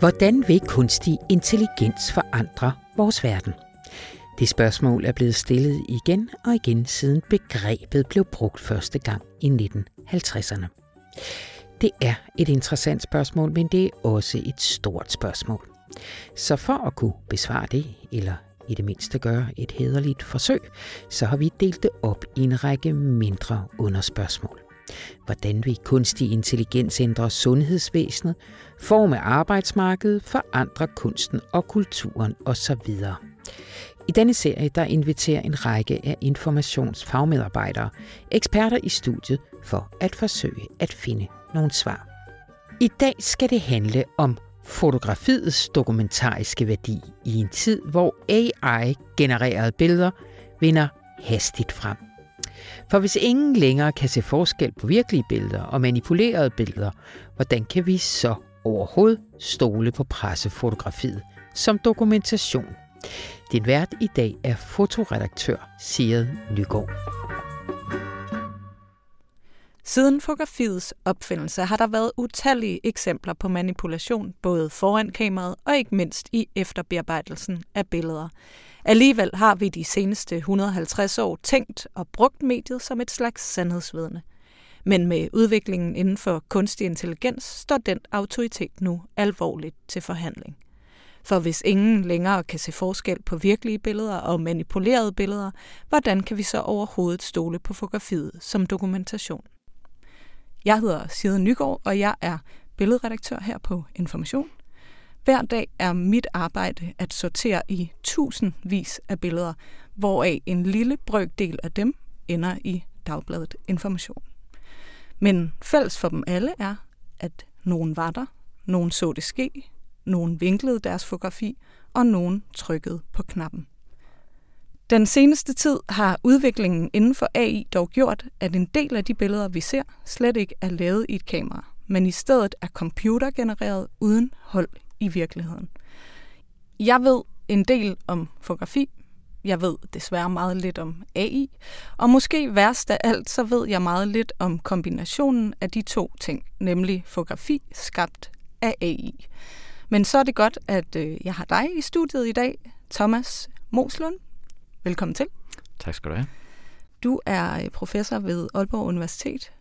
Hvordan vil kunstig intelligens forandre vores verden? Det spørgsmål er blevet stillet igen og igen siden begrebet blev brugt første gang i 1950'erne. Det er et interessant spørgsmål, men det er også et stort spørgsmål. Så for at kunne besvare det, eller i det mindste gøre et hederligt forsøg, så har vi delt det op i en række mindre underspørgsmål. Hvordan vil kunstig intelligens ændre sundhedsvæsenet, forme arbejdsmarkedet, forandre kunsten og kulturen osv.? I denne serie der inviterer en række af informationsfagmedarbejdere, eksperter i studiet, for at forsøge at finde nogle svar. I dag skal det handle om fotografiets dokumentariske værdi i en tid, hvor AI-genererede billeder vinder hastigt frem. For hvis ingen længere kan se forskel på virkelige billeder og manipulerede billeder, hvordan kan vi så overhovedet stole på pressefotografiet som dokumentation? Din vært i dag er fotoredaktør Sigrid Nygaard. Siden fotografiets opfindelse har der været utallige eksempler på manipulation, både foran kameraet og ikke mindst i efterbearbejdelsen af billeder. Alligevel har vi de seneste 150 år tænkt og brugt mediet som et slags sandhedsvidne. Men med udviklingen inden for kunstig intelligens står den autoritet nu alvorligt til forhandling. For hvis ingen længere kan se forskel på virkelige billeder og manipulerede billeder, hvordan kan vi så overhovedet stole på fotografiet som dokumentation? Jeg hedder Side Nygaard, og jeg er billedredaktør her på Information. Hver dag er mit arbejde at sortere i tusindvis af billeder, hvoraf en lille brøkdel af dem ender i Dagbladet Information. Men fælles for dem alle er, at nogen var der, nogen så det ske, nogen vinklede deres fotografi, og nogen trykkede på knappen. Den seneste tid har udviklingen inden for AI dog gjort, at en del af de billeder, vi ser, slet ikke er lavet i et kamera, men i stedet er computergenereret uden hold i virkeligheden. Jeg ved en del om fotografi. Jeg ved desværre meget lidt om AI. Og måske værst af alt, så ved jeg meget lidt om kombinationen af de to ting, nemlig fotografi skabt af AI. Men så er det godt, at øh, jeg har dig i studiet i dag, Thomas Moslund. Velkommen til. Tak skal du have. Du er øh, professor ved Aalborg Universitet.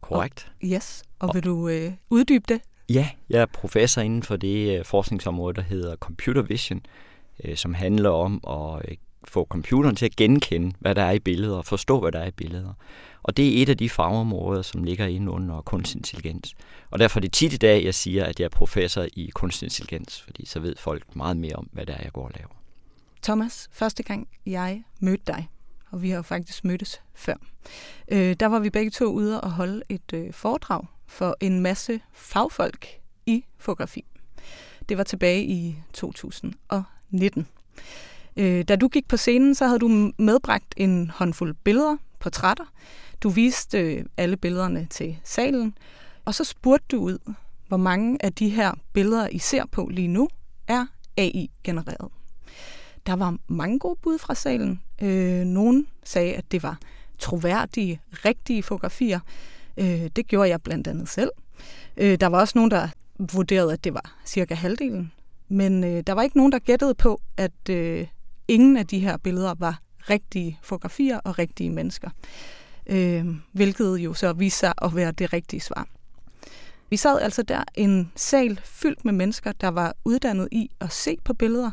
Korrekt. Og, yes, og, og vil du øh, uddybe det? Ja, jeg er professor inden for det øh, forskningsområde, der hedder computer vision, øh, som handler om at øh, få computeren til at genkende, hvad der er i billeder, og forstå, hvad der er i billeder. Og det er et af de fagområder, som ligger inde under kunstig intelligens. Og derfor er det tit i dag, jeg siger, at jeg er professor i kunstig intelligens, fordi så ved folk meget mere om, hvad det er, jeg går og laver. Thomas, første gang jeg mødte dig, og vi har jo faktisk mødtes før, øh, der var vi begge to ude og holde et øh, foredrag for en masse fagfolk i fotografi. Det var tilbage i 2019. Øh, da du gik på scenen, så havde du medbragt en håndfuld billeder, portrætter. Du viste øh, alle billederne til salen, og så spurgte du ud, hvor mange af de her billeder, I ser på lige nu, er AI-genereret. Der var mange gode bud fra salen. Øh, nogen sagde, at det var troværdige, rigtige fotografier. Øh, det gjorde jeg blandt andet selv. Øh, der var også nogen, der vurderede, at det var cirka halvdelen. Men øh, der var ikke nogen, der gættede på, at øh, ingen af de her billeder var rigtige fotografier og rigtige mennesker. Øh, hvilket jo så viste sig at være det rigtige svar. Vi sad altså der en sal fyldt med mennesker, der var uddannet i at se på billeder,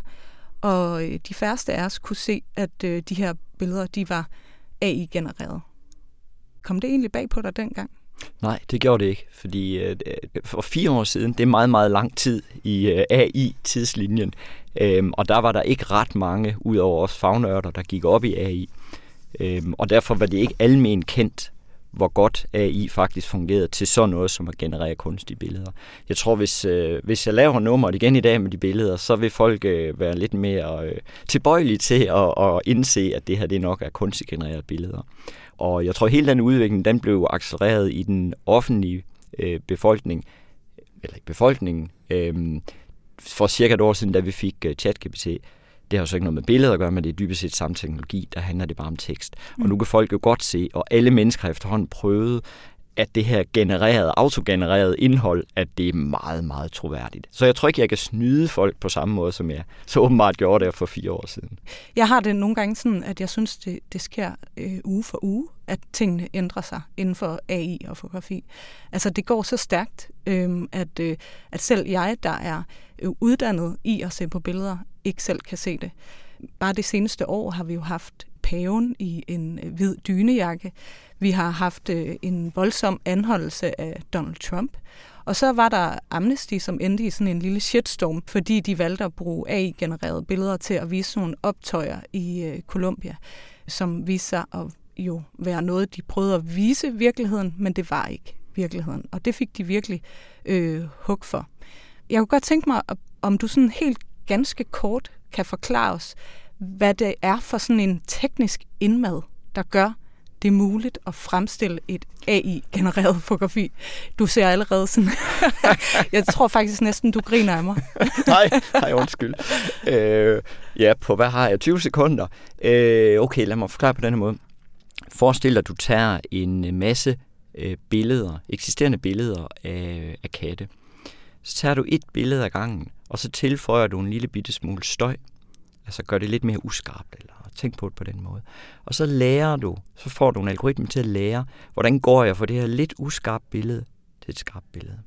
og øh, de færreste af os kunne se, at øh, de her billeder de var AI-genereret. Kom det egentlig bag på dig dengang? Nej, det gjorde det ikke, fordi øh, øh for fire år siden, det er meget, meget lang tid i øh, AI-tidslinjen, øh, og der var der ikke ret mange, ud over os fagnørder, der gik op i AI. Øh, og derfor var det ikke almen kendt, hvor godt AI faktisk fungerede til sådan noget som at generere kunstige billeder. Jeg tror, hvis, øh, hvis jeg laver nummeret igen i dag med de billeder, så vil folk øh, være lidt mere øh, tilbøjelige til at, at indse, at det her det nok er kunstigt genererede billeder. Og jeg tror, at hele den udvikling, den blev accelereret i den offentlige øh, befolkning, eller i befolkningen, øh, for cirka et år siden, da vi fik uh, ChatGPT. Det har jo så ikke noget med billeder at gøre, men det er dybest set samme teknologi, der handler det bare om tekst. Mm. Og nu kan folk jo godt se, og alle mennesker har efterhånden prøvet at det her genererede, autogenererede indhold, at det er meget, meget troværdigt. Så jeg tror ikke, jeg kan snyde folk på samme måde, som jeg så åbenbart gjorde det for fire år siden. Jeg har det nogle gange sådan, at jeg synes, det, det sker øh, uge for uge, at tingene ændrer sig inden for AI og fotografi. Altså det går så stærkt, øh, at, øh, at selv jeg, der er øh, uddannet i at se på billeder, ikke selv kan se det. Bare det seneste år har vi jo haft paven i en øh, hvid dynejakke. Vi har haft øh, en voldsom anholdelse af Donald Trump. Og så var der Amnesty, som endte i sådan en lille shitstorm, fordi de valgte at bruge AI-genererede billeder til at vise nogle optøjer i øh, Colombia, som viste sig at jo være noget, de prøvede at vise virkeligheden, men det var ikke virkeligheden. Og det fik de virkelig øh, hug for. Jeg kunne godt tænke mig, om du sådan helt ganske kort kan forklare os, hvad det er for sådan en teknisk indmad, der gør det muligt at fremstille et AI-genereret fotografi. Du ser allerede sådan... jeg tror faktisk næsten, du griner af mig. nej, nej, undskyld. Øh, ja, på hvad har jeg? 20 sekunder. Øh, okay, lad mig forklare på denne måde. Forestil dig, at du tager en masse øh, billeder, eksisterende billeder af, af katte. Så tager du et billede ad gangen, og så tilføjer du en lille bitte smule støj. Altså gør det lidt mere uskarpt, eller tænk på det på den måde. Og så lærer du, så får du en algoritme til at lære, hvordan går jeg fra det her lidt uskarpt billede til et skarpt billede.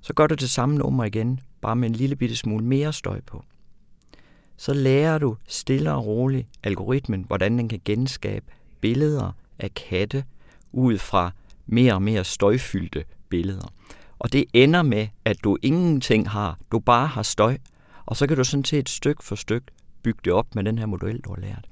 Så gør du det samme nummer igen, bare med en lille bitte smule mere støj på. Så lærer du stille og roligt algoritmen, hvordan den kan genskabe billeder af katte ud fra mere og mere støjfyldte billeder. Og det ender med, at du ingenting har, du bare har støj, og så kan du sådan set stykke for stykke bygge det op med den her model, du har lært.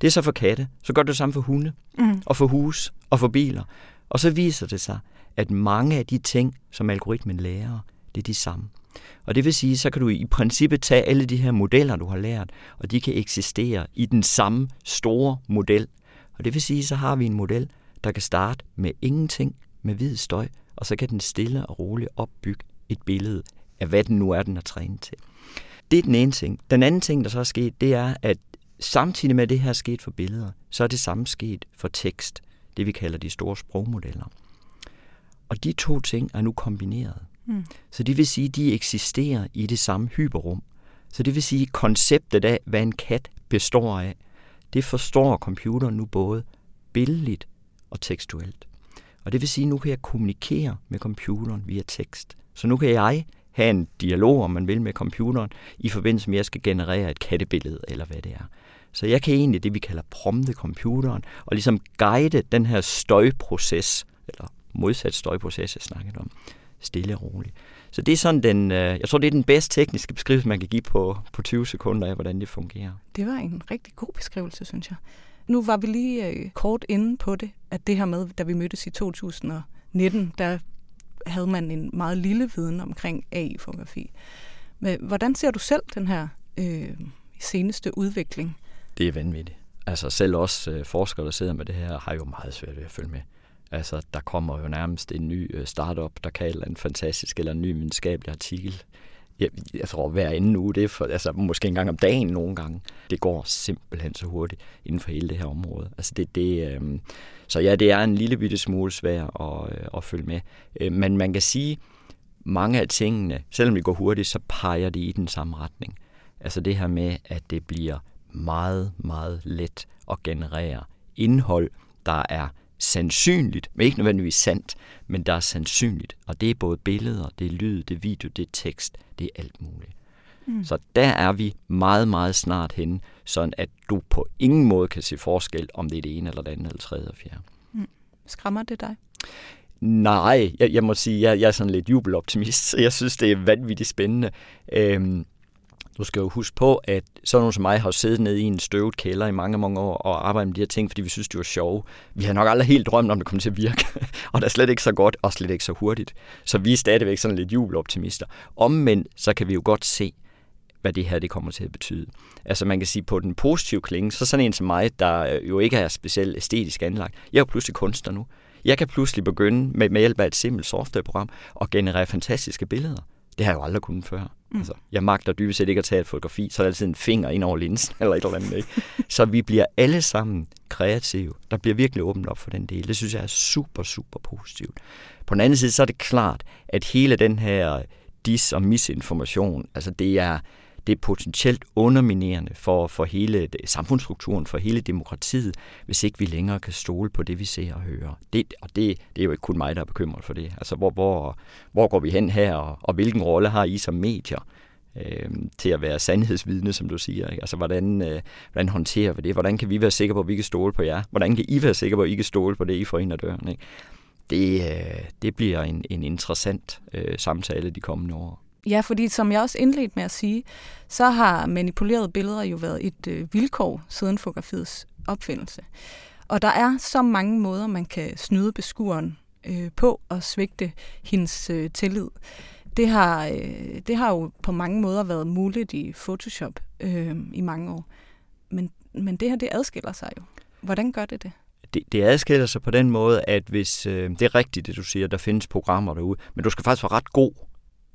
Det er så for katte. Så gør du det samme for hunde, mm. og for hus, og for biler. Og så viser det sig, at mange af de ting, som algoritmen lærer, det er de samme. Og det vil sige, så kan du i princippet tage alle de her modeller, du har lært, og de kan eksistere i den samme store model. Og det vil sige, så har vi en model, der kan starte med ingenting, med hvid støj, og så kan den stille og roligt opbygge et billede af, hvad den nu er, den er trænet til. Det er den ene ting. Den anden ting, der så er sket, det er, at samtidig med at det her er sket for billeder, så er det samme sket for tekst, det vi kalder de store sprogmodeller. Og de to ting er nu kombineret. Mm. Så det vil sige, at de eksisterer i det samme hyperrum. Så det vil sige, at konceptet af, hvad en kat består af, det forstår computeren nu både billedligt og tekstuelt. Og det vil sige, at nu kan jeg kommunikere med computeren via tekst. Så nu kan jeg have en dialog, om man vil, med computeren, i forbindelse med, at jeg skal generere et kattebillede, eller hvad det er. Så jeg kan egentlig det, vi kalder prompte computeren, og ligesom guide den her støjproces, eller modsat støjproces, jeg snakkede om, stille og roligt. Så det er sådan den, øh, jeg tror, det er den bedste tekniske beskrivelse, man kan give på, på 20 sekunder af, hvordan det fungerer. Det var en rigtig god beskrivelse, synes jeg. Nu var vi lige øh, kort inde på det, at det her med, da vi mødtes i 2019, der havde man en meget lille viden omkring AI-fotografi. Men hvordan ser du selv den her øh, seneste udvikling? Det er vanvittigt. Altså selv os øh, forskere, der sidder med det her, har jo meget svært ved at følge med. Altså, der kommer jo nærmest en ny øh, startup, der kan en fantastisk eller en ny videnskabelig artikel. Jeg, jeg tror, hver anden uge, det er for, altså, måske en gang om dagen nogle gange. Det går simpelthen så hurtigt inden for hele det her område. Altså, det, det, øh, så ja, det er en lille bitte smule svært at, øh, at følge med. Øh, men man kan sige, mange af tingene, selvom det går hurtigt, så peger det i den samme retning. Altså det her med, at det bliver meget, meget let at generere indhold, der er sandsynligt, men ikke nødvendigvis sandt, men der er sandsynligt. Og det er både billeder, det er lyd, det er video, det er tekst, det er alt muligt. Mm. Så der er vi meget, meget snart henne, sådan at du på ingen måde kan se forskel, om det er det ene eller det andet, eller tredje eller fjerde. Mm. Skræmmer det dig? Nej, jeg, jeg må sige, jeg, jeg er sådan lidt jubeloptimist, så jeg synes, det er vanvittigt spændende. Øhm, du skal jo huske på, at sådan nogen som mig har siddet nede i en støvet kælder i mange, mange år og arbejdet med de her ting, fordi vi synes, det var sjove. Vi har nok aldrig helt drømt om, det kommer til at virke. og det er slet ikke så godt, og slet ikke så hurtigt. Så vi er stadigvæk sådan lidt jubeloptimister. Omvendt, så kan vi jo godt se, hvad det her det kommer til at betyde. Altså man kan sige, på den positive klinge, så sådan en som mig, der øh, jo ikke er specielt æstetisk anlagt, jeg er jo pludselig kunstner nu. Jeg kan pludselig begynde med, med hjælp af et simpelt softwareprogram at generere fantastiske billeder. Det har jeg jo aldrig kunnet før. Mm. Altså, jeg magter dybest set ikke at tage et fotografi, så er der altid en finger ind over linsen, eller et eller andet. Ikke? så vi bliver alle sammen kreative. Der bliver virkelig åbent op for den del. Det synes jeg er super, super positivt. På den anden side, så er det klart, at hele den her dis- og misinformation, altså det er, det er potentielt underminerende for, for hele samfundsstrukturen, for hele demokratiet, hvis ikke vi længere kan stole på det, vi ser og hører. Det, og det, det er jo ikke kun mig, der er bekymret for det. Altså, hvor, hvor, hvor går vi hen her, og, og hvilken rolle har I som medier? øh, til at være sandhedsvidne, som du siger. Ikke? Altså, hvordan, øh, hvordan håndterer vi det? Hvordan kan vi være sikre på, at vi kan stole på jer? Hvordan kan I være sikre på, at I kan stole på det, I får ind ad døren? Ikke? Det, øh, det bliver en, en interessant øh, samtale de kommende år. Ja, fordi som jeg også indledte med at sige, så har manipulerede billeder jo været et øh, vilkår siden fotografiets opfindelse. Og der er så mange måder, man kan snyde beskueren øh, på og svigte hendes øh, tillid. Det har, øh, det har jo på mange måder været muligt i Photoshop øh, i mange år. Men, men det her, det adskiller sig jo. Hvordan gør det det? det, det adskiller sig på den måde, at hvis øh, det er rigtigt, det du siger, der findes programmer derude, men du skal faktisk være ret god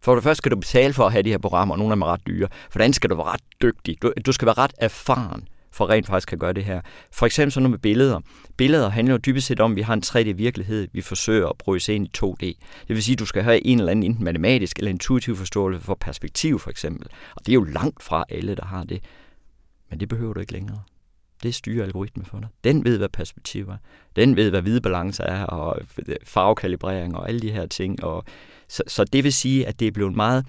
for det første skal du betale for at have de her programmer, og nogle af dem er ret dyre. For det andet skal du være ret dygtig. Du, du skal være ret erfaren for rent faktisk kan gøre det her. For eksempel sådan noget med billeder. Billeder handler jo dybest set om, at vi har en 3D-virkelighed, vi forsøger at projicere ind i 2D. Det vil sige, at du skal have en eller anden enten matematisk eller intuitiv forståelse for perspektiv for eksempel. Og det er jo langt fra alle, der har det. Men det behøver du ikke længere. Det styrer algoritmen for dig. Den ved, hvad perspektiv er. Den ved, hvad hvide balance er, og farvekalibrering og alle de her ting. Og så, så det vil sige, at det er blevet meget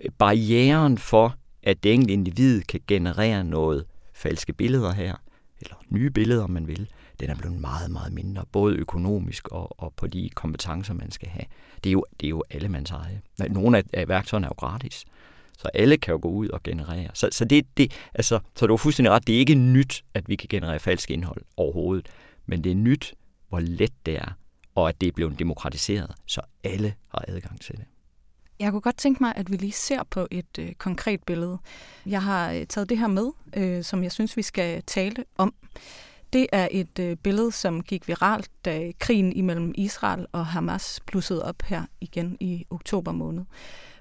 øh, barrieren for, at det enkelte individ kan generere noget falske billeder her, eller nye billeder, om man vil, den er blevet meget, meget mindre, både økonomisk og, og på de kompetencer, man skal have. Det er jo, det er jo alle mands eje. Nogle af, af værktøjerne er jo gratis. Så alle kan jo gå ud og generere. Så, så, det, det, altså, så du er fuldstændig ret. Det er ikke nyt, at vi kan generere falsk indhold overhovedet. Men det er nyt, hvor let det er, og at det er blevet demokratiseret, så alle har adgang til det. Jeg kunne godt tænke mig, at vi lige ser på et øh, konkret billede. Jeg har øh, taget det her med, øh, som jeg synes, vi skal tale om. Det er et øh, billede, som gik viralt, da krigen imellem Israel og Hamas blussede op her igen i oktober måned.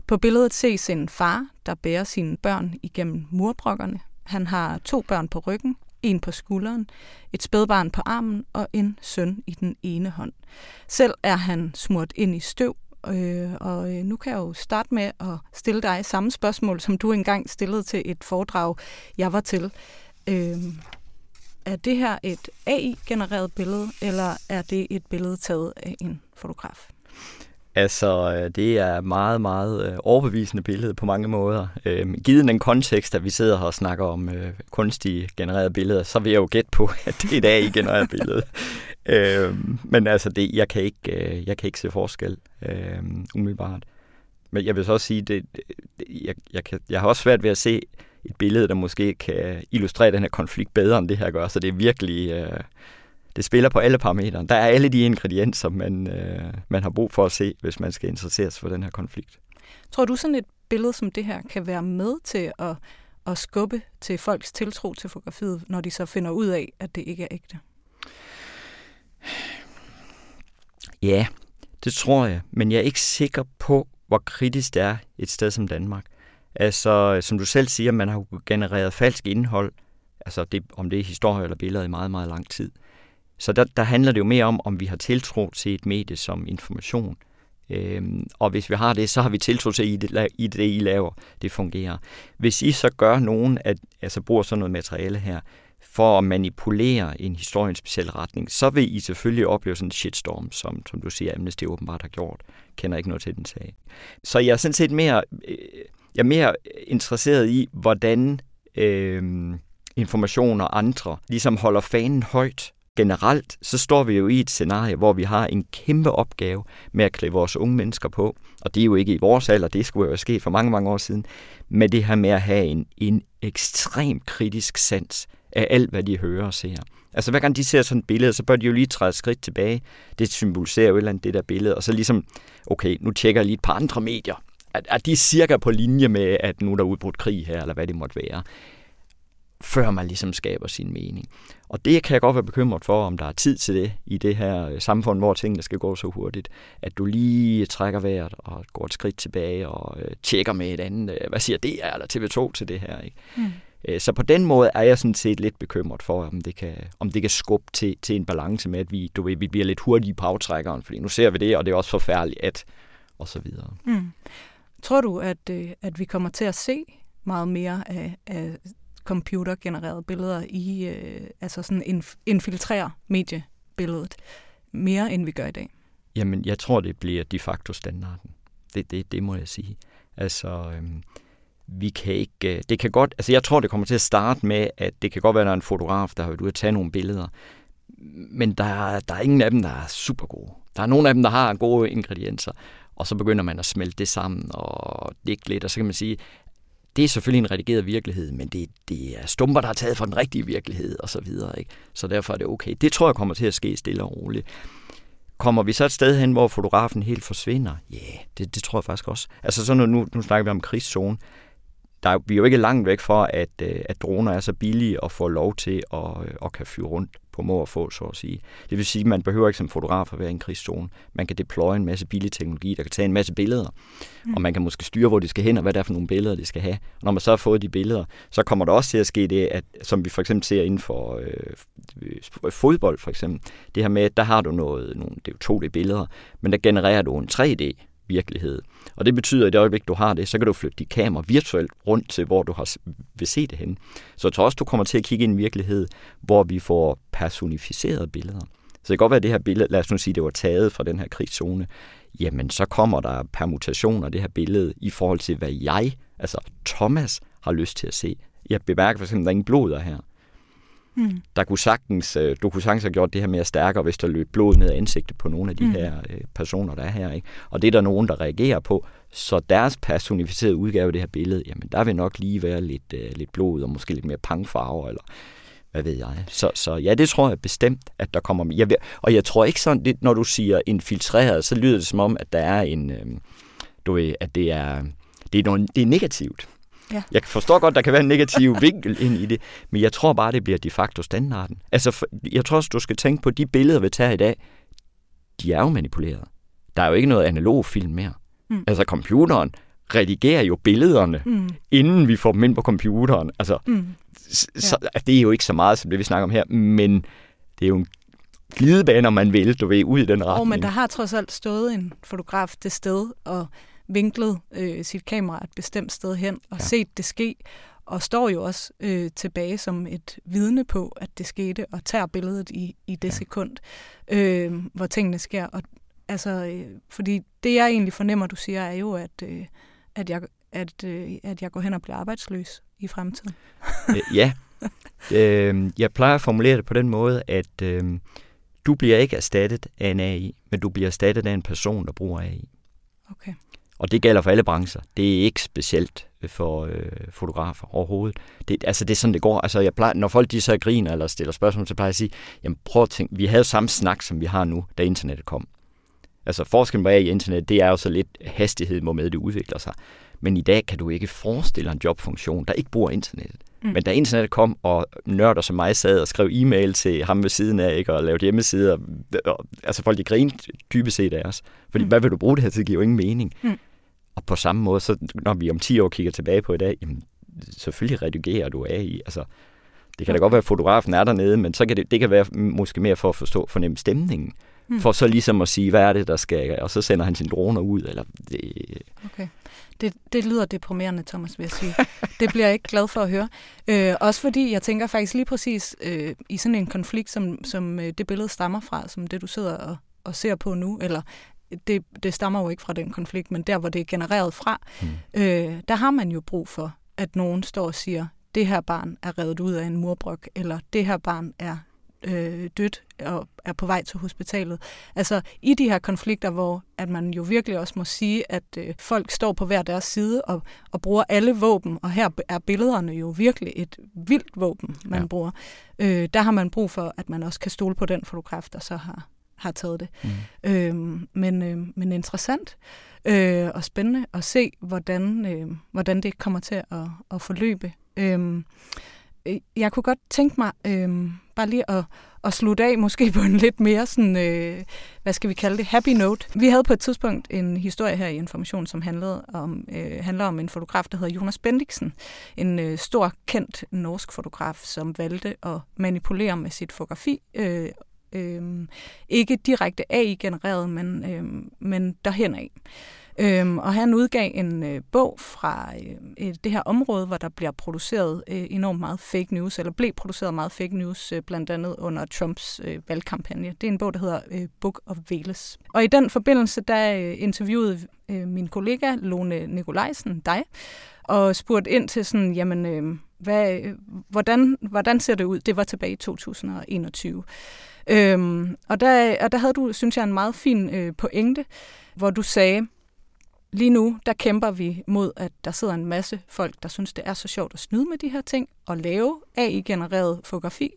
På billedet ses en far, der bærer sine børn igennem murbrokkerne. Han har to børn på ryggen, en på skulderen, et spædbarn på armen og en søn i den ene hånd. Selv er han smurt ind i støv, øh, og øh, nu kan jeg jo starte med at stille dig samme spørgsmål, som du engang stillede til et foredrag, jeg var til. Øh, er det her et AI-genereret billede, eller er det et billede taget af en fotograf? Altså, øh, det er meget, meget øh, overbevisende billede på mange måder. Øhm, givet den kontekst, at vi sidder her og snakker om øh, kunstige genererede billeder, så vil jeg jo gætte på, at det er et AI-genereret billede. øhm, men altså, det, jeg, kan ikke, øh, jeg kan ikke se forskel øh, umiddelbart. Men jeg vil så også sige, det, jeg, jeg, kan, jeg har også svært ved at se et billede, der måske kan illustrere den her konflikt bedre, end det her gør. Så det er virkelig... Øh, det spiller på alle parametre. Der er alle de ingredienser, man, øh, man har brug for at se, hvis man skal interessere sig for den her konflikt. Tror du sådan et billede som det her kan være med til at, at skubbe til folks tiltro til fotografiet, når de så finder ud af, at det ikke er ægte? Ja, det tror jeg, men jeg er ikke sikker på, hvor kritisk det er et sted som Danmark. Altså, som du selv siger, man har genereret falsk indhold, altså det, om det er historie eller billeder i meget, meget lang tid. Så der, der handler det jo mere om, om vi har tiltro til et medie som information. Øhm, og hvis vi har det, så har vi tiltro til, at det, i det, I laver, det fungerer. Hvis I så gør nogen, at, altså bruger sådan noget materiale her, for at manipulere en historie i en speciel retning, så vil I selvfølgelig opleve sådan en shitstorm, som, som du siger, Amnesty åbenbart har gjort. Kender ikke noget til den sag. Så jeg er sådan set mere, øh, jeg er mere interesseret i, hvordan øh, information og andre ligesom holder fanen højt generelt, så står vi jo i et scenarie, hvor vi har en kæmpe opgave med at klæde vores unge mennesker på. Og det er jo ikke i vores alder, det skulle jo ske for mange, mange år siden. Men det her med at have en, en ekstrem kritisk sans af alt, hvad de hører og ser. Altså hver gang de ser sådan et billede, så bør de jo lige træde skridt tilbage. Det symboliserer jo et eller andet det der billede. Og så ligesom, okay, nu tjekker jeg lige et par andre medier. Er, er de cirka på linje med, at nu er der udbrudt krig her, eller hvad det måtte være? Før man ligesom skaber sin mening. Og det kan jeg godt være bekymret for, om der er tid til det i det her øh, samfund, hvor tingene skal gå så hurtigt, at du lige trækker vejret og går et skridt tilbage og øh, tjekker med et andet, øh, hvad siger det er, eller TV2 til det her. Ikke? Mm. Øh, så på den måde er jeg sådan set lidt bekymret for, om det kan, om det kan skubbe til, til en balance med, at vi, du ved, vi bliver lidt hurtige på aftrækkeren, fordi nu ser vi det, og det er også forfærdeligt, at og så videre. Mm. Tror du, at, øh, at vi kommer til at se meget mere af, af computergenererede billeder i, øh, altså sådan inf- infiltrere mediebilledet mere, end vi gør i dag? Jamen, jeg tror, det bliver de facto standarden. Det, det, det må jeg sige. Altså, øhm, vi kan ikke, øh, det kan godt, altså jeg tror, det kommer til at starte med, at det kan godt være, at der er en fotograf, der har været ude at tage nogle billeder, men der, der er ingen af dem, der er super gode. Der er nogle af dem, der har gode ingredienser, og så begynder man at smelte det sammen og lægge lidt, og så kan man sige, det er selvfølgelig en redigeret virkelighed, men det, det er stumper, der er taget fra den rigtige virkelighed og så videre. Ikke? Så derfor er det okay. Det tror jeg kommer til at ske stille og roligt. Kommer vi så et sted hen, hvor fotografen helt forsvinder? Ja, yeah, det, det tror jeg faktisk også. Altså så nu, nu snakker vi om krigszone der, vi er jo ikke langt væk fra, at, øh, at droner er så billige og får lov til at, øh, at kan flyve rundt på må og få, så at sige. Det vil sige, at man behøver ikke som fotograf at være i en krigszone. Man kan deploye en masse billig teknologi, der kan tage en masse billeder, mm. og man kan måske styre, hvor de skal hen, og hvad det er for nogle billeder, de skal have. Og når man så har fået de billeder, så kommer der også til at ske det, at, som vi for eksempel ser inden for øh, fodbold for eksempel, det her med, at der har du noget, nogle, det er jo 2D-billeder, men der genererer du en 3D virkelighed. Og det betyder, at i det øjeblik, du har det, så kan du flytte dit kamera virtuelt rundt til, hvor du har, vil se det hen. Så jeg tror også, du kommer til at kigge ind i en virkelighed, hvor vi får personificerede billeder. Så det kan godt være, at det her billede, lad os nu sige, det var taget fra den her krigszone, jamen så kommer der permutationer af det her billede i forhold til, hvad jeg, altså Thomas, har lyst til at se. Jeg bemærker for eksempel, at der er ingen blod her. Mm. Der kunne sagtens, øh, du kunne sagtens have gjort det her mere stærkere, hvis der løb blod ned af ansigtet på nogle af de mm. her øh, personer, der er her. Ikke? Og det er der nogen, der reagerer på. Så deres personificerede udgave af det her billede, jamen der vil nok lige være lidt, øh, lidt blod og måske lidt mere pangfarver, eller hvad ved jeg. Så, så ja, det tror jeg bestemt, at der kommer... Jeg og jeg tror ikke sådan, det, når du siger infiltreret, så lyder det som om, at der er en... Øh, du ved, at det er, det er, noget, det er negativt. Ja. Jeg forstår godt, der kan være en negativ vinkel ind i det, men jeg tror bare, det bliver de facto standarden. Altså, jeg tror også, du skal tænke på, de billeder, vi tager i dag, de er jo manipuleret. Der er jo ikke noget analog film mere. Mm. Altså, computeren redigerer jo billederne, mm. inden vi får dem ind på computeren. Altså, mm. ja. så, det er jo ikke så meget, som det vi snakker om her, men det er jo en glidebane, om man vil, du ved, ud i den retning. Oh, men der har trods alt stået en fotograf det sted, og vinklet øh, sit kamera et bestemt sted hen og ja. set det ske, og står jo også øh, tilbage som et vidne på, at det skete, og tager billedet i, i det ja. sekund, øh, hvor tingene sker. Og, altså, øh, fordi det, jeg egentlig fornemmer, du siger, er jo, at, øh, at, jeg, at, øh, at jeg går hen og bliver arbejdsløs i fremtiden. øh, ja. Øh, jeg plejer at formulere det på den måde, at øh, du bliver ikke erstattet af en AI, men du bliver erstattet af en person, der bruger AI. Okay. Og det gælder for alle brancher. Det er ikke specielt for øh, fotografer overhovedet. Det, altså det er sådan, det går. Altså jeg plejer, når folk de så griner eller stiller spørgsmål, så plejer jeg at sige, jamen prøv at tænke, vi havde samme snak, som vi har nu, da internettet kom. Altså forskellen på i internet, det er jo så lidt hastighed, hvor med det udvikler sig. Men i dag kan du ikke forestille en jobfunktion, der ikke bruger internettet. Mm. Men da internettet kom, og nørder som mig sad og skrev e-mail til ham ved siden af, ikke, og lavede hjemmesider, og, altså folk de grinede dybest set af os. Fordi mm. hvad vil du bruge det her til? Det giver jo ingen mening. Mm. Og på samme måde, så når vi om 10 år kigger tilbage på i dag, jamen, selvfølgelig redigerer du af i. Altså, det kan da godt være, at fotografen er dernede, men så kan det, det kan være måske mere for at forstå, fornemme stemningen. Mm. For så ligesom at sige, hvad er det, der skal, og så sender han sin droner ud. Eller det... Okay. Det, det lyder deprimerende, Thomas, vil jeg sige. det bliver jeg ikke glad for at høre. Øh, også fordi jeg tænker faktisk lige præcis øh, i sådan en konflikt, som, som øh, det billede stammer fra, som det du sidder og, og ser på nu, eller det, det stammer jo ikke fra den konflikt, men der, hvor det er genereret fra, mm. øh, der har man jo brug for, at nogen står og siger, det her barn er reddet ud af en murbrok, eller det her barn er øh, dødt og er på vej til hospitalet. Altså i de her konflikter, hvor at man jo virkelig også må sige, at øh, folk står på hver deres side og, og bruger alle våben, og her er billederne jo virkelig et vildt våben, man ja. bruger. Øh, der har man brug for, at man også kan stole på den fotograf, der så har har taget det. Mm. Øhm, men, øh, men interessant øh, og spændende at se, hvordan, øh, hvordan det kommer til at, at forløbe. Øhm, øh, jeg kunne godt tænke mig øh, bare lige at, at slutte af, måske på en lidt mere sådan, øh, hvad skal vi kalde det, happy note. Vi havde på et tidspunkt en historie her i Information, som handlede om, øh, handler om en fotograf, der hedder Jonas Bendiksen. En øh, stor, kendt norsk fotograf, som valgte at manipulere med sit fotografi øh, Øhm, ikke direkte AI-genereret, men, øhm, men derhen af. Øhm, og han udgav en øh, bog fra øh, det her område, hvor der bliver produceret øh, enormt meget fake news, eller blev produceret meget fake news, øh, blandt andet under Trumps øh, valgkampagne. Det er en bog, der hedder øh, Book of Veles. Og i den forbindelse, der øh, interviewede øh, min kollega Lone Nikolajsen dig, og spurgte ind til sådan, jamen, øh, hvad, øh, hvordan, hvordan ser det ud? Det var tilbage i 2021. Øhm, og, der, og der havde du, synes jeg, en meget fin øh, pointe, hvor du sagde, lige nu, der kæmper vi mod, at der sidder en masse folk, der synes, det er så sjovt at snyde med de her ting og lave AI-genereret fotografi.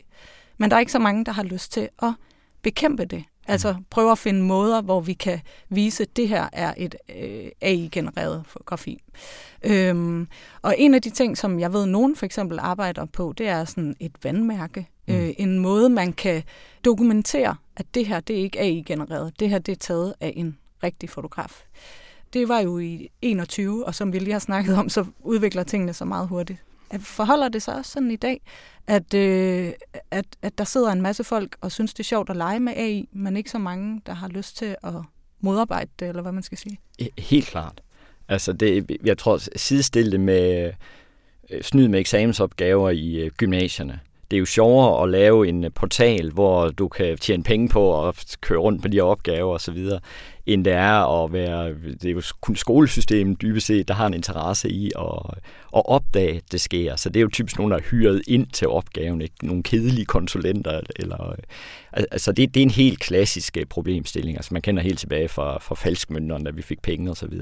Men der er ikke så mange, der har lyst til at bekæmpe det. Altså mm. prøve at finde måder, hvor vi kan vise, at det her er et øh, AI-genereret fotografi. Øhm, og en af de ting, som jeg ved, nogen for eksempel arbejder på, det er sådan et vandmærke. Mm. Øh, en måde, man kan dokumentere, at det her, det er ikke AI-genereret. Det her, det er taget af en rigtig fotograf. Det var jo i 21, og som vi lige har snakket om, så udvikler tingene sig meget hurtigt. Forholder det sig også sådan i dag, at, øh, at, at der sidder en masse folk og synes, det er sjovt at lege med AI, men ikke så mange, der har lyst til at modarbejde det, eller hvad man skal sige? Helt klart. Altså, det, jeg tror, sidestille det med øh, snyd med eksamensopgaver i øh, gymnasierne det er jo sjovere at lave en øh, portal, hvor du kan tjene penge på at køre rundt på de her opgaver osv., end det er at være, det er jo kun skolesystemet dybest set, der har en interesse i at, at opdage, at det sker. Så det er jo typisk nogen, der er hyret ind til opgaven, ikke? nogle kedelige konsulenter. Eller, øh, altså det, det er en helt klassisk øh, problemstilling. Altså man kender helt tilbage fra, fra falskmønterne, da vi fik penge osv.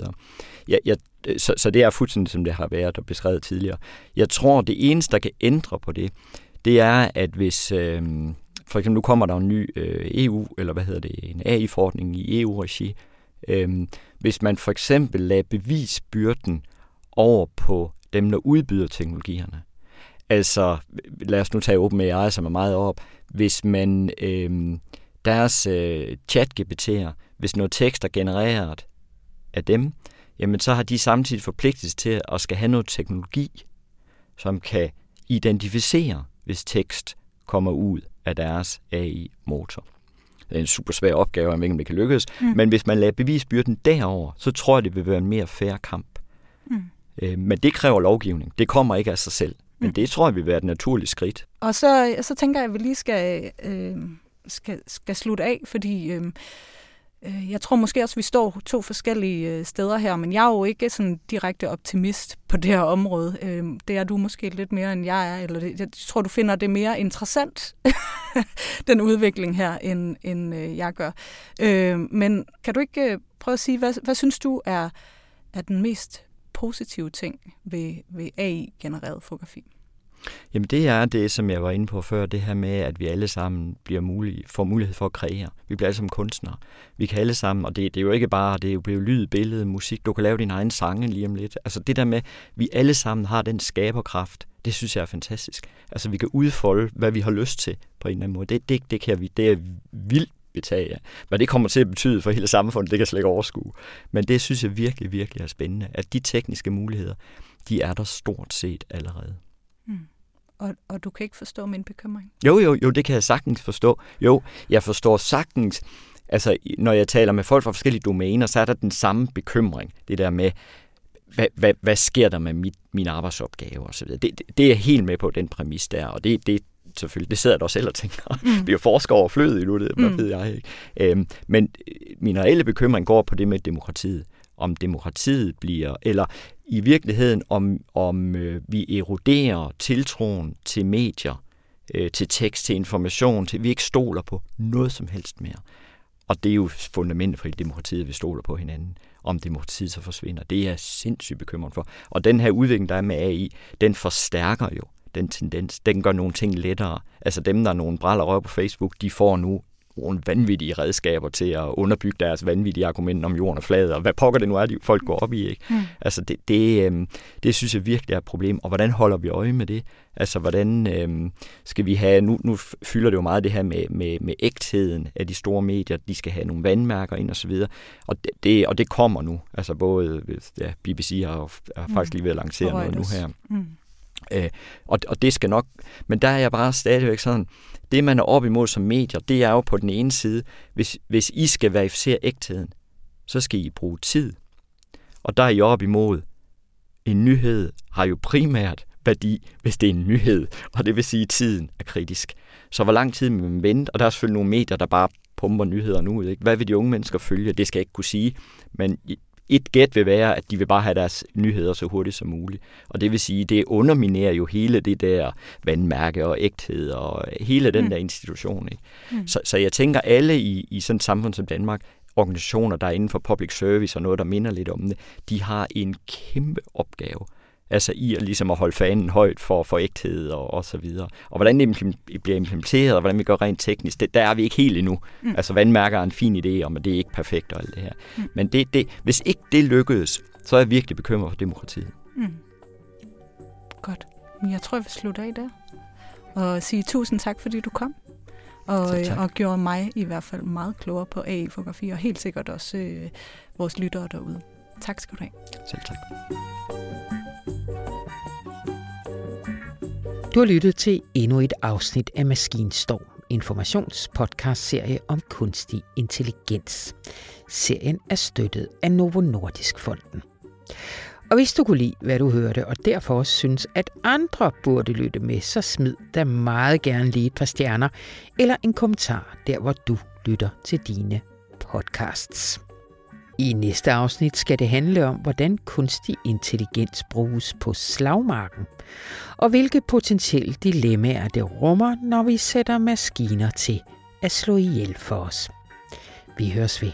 Jeg, jeg, så, så det er fuldstændig, som det har været og beskrevet tidligere. Jeg tror, det eneste, der kan ændre på det, det er, at hvis øh, for eksempel nu kommer der en ny øh, EU, eller hvad hedder det, en AI-forordning i EU-regi, øh, hvis man for eksempel lader bevisbyrden over på dem, der udbyder teknologierne. Altså, lad os nu tage OpenAI, som er meget op. Hvis man øh, deres øh, chat-GPT'er, hvis noget tekst er genereret af dem, jamen så har de samtidig forpligtet til at skal have noget teknologi, som kan identificere hvis tekst kommer ud af deres AI-motor. Det er en super svær opgave, om ikke det kan lykkes, mm. men hvis man lader bevisbyrden derover, så tror jeg, det vil være en mere fair kamp. Mm. Øh, men det kræver lovgivning. Det kommer ikke af sig selv. Men mm. det tror jeg vil være et naturligt skridt. Og så, så tænker jeg, at vi lige skal, øh, skal, skal slutte af, fordi øh, Øh, Øh, jeg tror måske også, at vi står to forskellige øh, steder her, men jeg er jo ikke sådan direkte optimist på det her område. Øh, det er du måske lidt mere, end jeg er. Eller jeg tror, du finder det mere interessant, den udvikling her, end, end jeg gør. Men kan du ikke prøve at sige, hvad, hvad synes du er, er den mest positive ting ved, ved AI-genereret fotografi? Jamen det er det, som jeg var inde på før, det her med, at vi alle sammen bliver mulige, får mulighed for at kreere. Vi bliver alle sammen kunstnere. Vi kan alle sammen, og det, det er jo ikke bare, det er jo lyd, billede, musik. Du kan lave din egen sange lige om lidt. Altså det der med, vi alle sammen har den skaberkraft, det synes jeg er fantastisk. Altså vi kan udfolde, hvad vi har lyst til på en eller anden måde. Det, det, det, kan vi, det er vildt betage af. Hvad det kommer til at betyde for hele samfundet, det kan jeg slet ikke overskue. Men det synes jeg virkelig, virkelig er spændende, at de tekniske muligheder, de er der stort set allerede. Mm. Og, og du kan ikke forstå min bekymring? Jo, jo, jo, det kan jeg sagtens forstå. Jo, jeg forstår sagtens, altså når jeg taler med folk fra forskellige domæner, så er der den samme bekymring. Det der med, hvad, hvad, hvad sker der med mit, mine arbejdsopgaver osv. Det, det, det er helt med på, den præmis der, og det, det selvfølgelig, det sidder jeg da selv og tænker. Mm. Vi er jo forskere over flødet nu, det hvad mm. ved jeg ikke. Øhm, men min reelle bekymring går på det med demokratiet. Om demokratiet bliver, eller i virkeligheden, om, om øh, vi eroderer tiltroen til medier, øh, til tekst, til information, til vi ikke stoler på noget som helst mere. Og det er jo fundamentet for demokratiet, at vi stoler på hinanden. Om demokratiet så forsvinder, det er jeg sindssygt bekymret for. Og den her udvikling, der er med AI, den forstærker jo den tendens. Den gør nogle ting lettere. Altså dem, der er nogle bræller røv på Facebook, de får nu bruger vanvittige redskaber til at underbygge deres vanvittige argument om jorden og fladet, og hvad pokker det nu er, de folk går op i. Ikke? Mm. Altså det, det, øh, det synes jeg virkelig er et problem, og hvordan holder vi øje med det? Altså hvordan øh, skal vi have, nu, nu fylder det jo meget det her med, med, med ægtheden af de store medier, de skal have nogle vandmærker ind og så videre, og det, det, og det kommer nu, altså både ja, BBC har, har mm. faktisk lige ved at lancere noget nu her. Mm. Øh, og, og det skal nok, men der er jeg bare stadigvæk sådan, det man er op imod som medier, det er jo på den ene side, hvis, hvis I skal verificere ægtheden, så skal I bruge tid. Og der er I op imod, en nyhed har jo primært værdi, hvis det er en nyhed, og det vil sige, at tiden er kritisk. Så hvor lang tid man vente, og der er selvfølgelig nogle medier, der bare pumper nyheder nu. Ikke? Hvad vil de unge mennesker følge? Det skal jeg ikke kunne sige, men et gæt vil være, at de vil bare have deres nyheder så hurtigt som muligt. Og det vil sige, det underminerer jo hele det der vandmærke og ægthed og hele den mm. der institution. Ikke? Mm. Så, så jeg tænker, alle i, i sådan et samfund som Danmark, organisationer, der er inden for public service og noget, der minder lidt om det, de har en kæmpe opgave altså i at, ligesom at holde fanen højt for, for ægthed og, og så videre. Og hvordan det bliver implementeret, og hvordan vi gør rent teknisk, det, der er vi ikke helt endnu. Mm. Altså vandmærker er en fin idé om, at det er ikke perfekt og alt det her. Mm. Men det, det, hvis ikke det lykkedes, så er jeg virkelig bekymret for demokratiet. Mm. Godt. Jeg tror, jeg vil slutte af der. Og sige tusind tak, fordi du kom. Og, og gjorde mig i hvert fald meget klogere på AI-fotografi, og helt sikkert også øh, vores lyttere derude. Tak skal du have. Selv tak. Du har lyttet til endnu et afsnit af Maskinstorm, informationspodcast-serie om kunstig intelligens. Serien er støttet af Novo Nordisk Fonden. Og hvis du kunne lide, hvad du hørte, og derfor også synes, at andre burde lytte med, så smid da meget gerne lige et par stjerner eller en kommentar der, hvor du lytter til dine podcasts. I næste afsnit skal det handle om, hvordan kunstig intelligens bruges på slagmarken, og hvilke potentielle dilemmaer det rummer, når vi sætter maskiner til at slå ihjel for os. Vi høres ved.